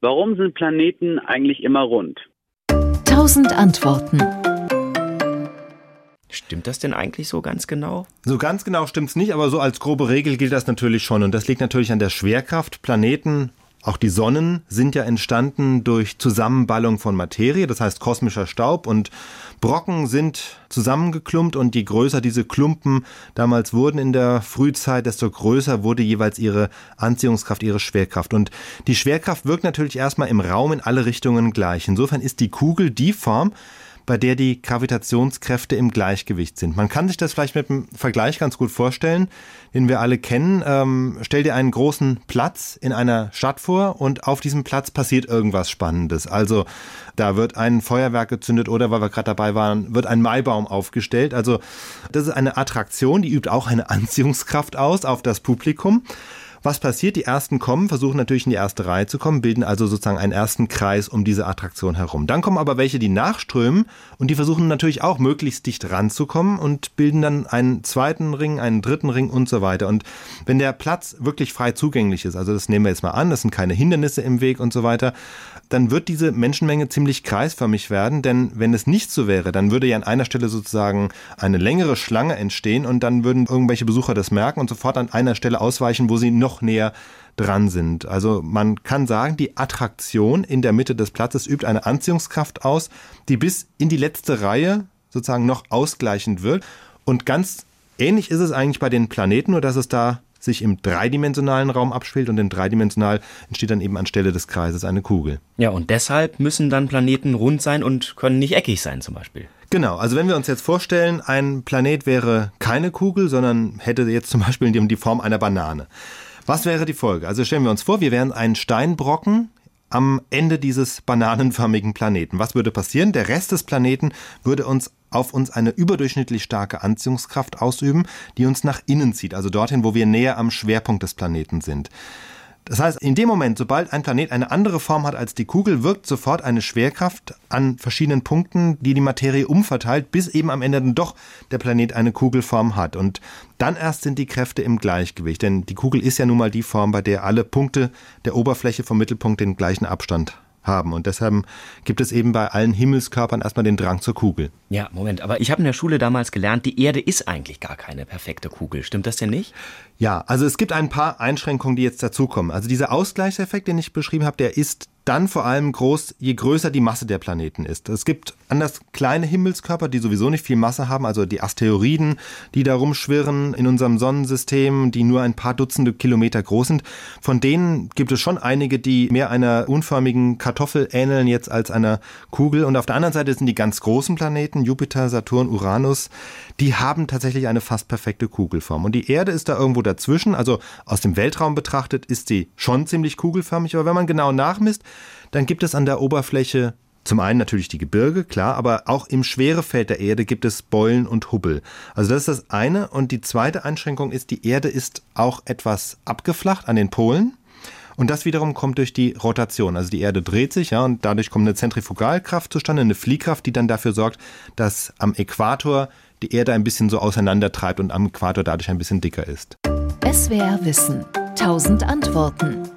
Warum sind Planeten eigentlich immer rund? Tausend Antworten. Stimmt das denn eigentlich so ganz genau? So ganz genau stimmt's nicht, aber so als grobe Regel gilt das natürlich schon. Und das liegt natürlich an der Schwerkraft. Planeten auch die Sonnen sind ja entstanden durch Zusammenballung von Materie, das heißt kosmischer Staub und Brocken sind zusammengeklumpt und je größer diese Klumpen damals wurden in der Frühzeit, desto größer wurde jeweils ihre Anziehungskraft, ihre Schwerkraft. Und die Schwerkraft wirkt natürlich erstmal im Raum in alle Richtungen gleich. Insofern ist die Kugel die Form, bei der die Gravitationskräfte im Gleichgewicht sind. Man kann sich das vielleicht mit einem Vergleich ganz gut vorstellen, den wir alle kennen. Ähm, stell dir einen großen Platz in einer Stadt vor und auf diesem Platz passiert irgendwas Spannendes. Also da wird ein Feuerwerk gezündet oder, weil wir gerade dabei waren, wird ein Maibaum aufgestellt. Also das ist eine Attraktion, die übt auch eine Anziehungskraft aus auf das Publikum. Was passiert? Die ersten kommen, versuchen natürlich in die erste Reihe zu kommen, bilden also sozusagen einen ersten Kreis um diese Attraktion herum. Dann kommen aber welche, die nachströmen und die versuchen natürlich auch möglichst dicht ranzukommen und bilden dann einen zweiten Ring, einen dritten Ring und so weiter. Und wenn der Platz wirklich frei zugänglich ist, also das nehmen wir jetzt mal an, das sind keine Hindernisse im Weg und so weiter, dann wird diese Menschenmenge ziemlich kreisförmig werden, denn wenn es nicht so wäre, dann würde ja an einer Stelle sozusagen eine längere Schlange entstehen und dann würden irgendwelche Besucher das merken und sofort an einer Stelle ausweichen, wo sie noch näher dran sind. Also man kann sagen, die Attraktion in der Mitte des Platzes übt eine Anziehungskraft aus, die bis in die letzte Reihe sozusagen noch ausgleichend wirkt. Und ganz ähnlich ist es eigentlich bei den Planeten, nur dass es da sich im dreidimensionalen Raum abspielt und in dreidimensional entsteht dann eben anstelle des Kreises eine Kugel. Ja, und deshalb müssen dann Planeten rund sein und können nicht eckig sein zum Beispiel. Genau, also wenn wir uns jetzt vorstellen, ein Planet wäre keine Kugel, sondern hätte jetzt zum Beispiel die Form einer Banane. Was wäre die Folge? Also stellen wir uns vor, wir wären ein Steinbrocken am Ende dieses bananenförmigen Planeten. Was würde passieren? Der Rest des Planeten würde uns auf uns eine überdurchschnittlich starke Anziehungskraft ausüben, die uns nach innen zieht, also dorthin, wo wir näher am Schwerpunkt des Planeten sind. Das heißt, in dem Moment, sobald ein Planet eine andere Form hat als die Kugel, wirkt sofort eine Schwerkraft an verschiedenen Punkten, die die Materie umverteilt, bis eben am Ende dann doch der Planet eine Kugelform hat. Und dann erst sind die Kräfte im Gleichgewicht. Denn die Kugel ist ja nun mal die Form, bei der alle Punkte der Oberfläche vom Mittelpunkt den gleichen Abstand haben. Und deshalb gibt es eben bei allen Himmelskörpern erstmal den Drang zur Kugel. Ja, Moment, aber ich habe in der Schule damals gelernt, die Erde ist eigentlich gar keine perfekte Kugel. Stimmt das denn nicht? Ja, also es gibt ein paar Einschränkungen, die jetzt dazukommen. Also dieser Ausgleichseffekt, den ich beschrieben habe, der ist dann vor allem groß, je größer die Masse der Planeten ist. Es gibt anders kleine Himmelskörper, die sowieso nicht viel Masse haben, also die Asteroiden, die da rumschwirren in unserem Sonnensystem, die nur ein paar Dutzende Kilometer groß sind. Von denen gibt es schon einige, die mehr einer unförmigen Kartoffel ähneln jetzt als einer Kugel. Und auf der anderen Seite sind die ganz großen Planeten, Jupiter, Saturn, Uranus, die haben tatsächlich eine fast perfekte Kugelform. Und die Erde ist da irgendwo dazwischen, also aus dem Weltraum betrachtet ist sie schon ziemlich kugelförmig, aber wenn man genau nachmisst, dann gibt es an der Oberfläche zum einen natürlich die Gebirge, klar, aber auch im Schwerefeld der Erde gibt es Beulen und Hubbel. Also das ist das eine. Und die zweite Einschränkung ist, die Erde ist auch etwas abgeflacht an den Polen. Und das wiederum kommt durch die Rotation. Also die Erde dreht sich, ja, und dadurch kommt eine Zentrifugalkraft zustande, eine Fliehkraft, die dann dafür sorgt, dass am Äquator die Erde ein bisschen so auseinandertreibt und am Äquator dadurch ein bisschen dicker ist. SWR Wissen. Tausend Antworten.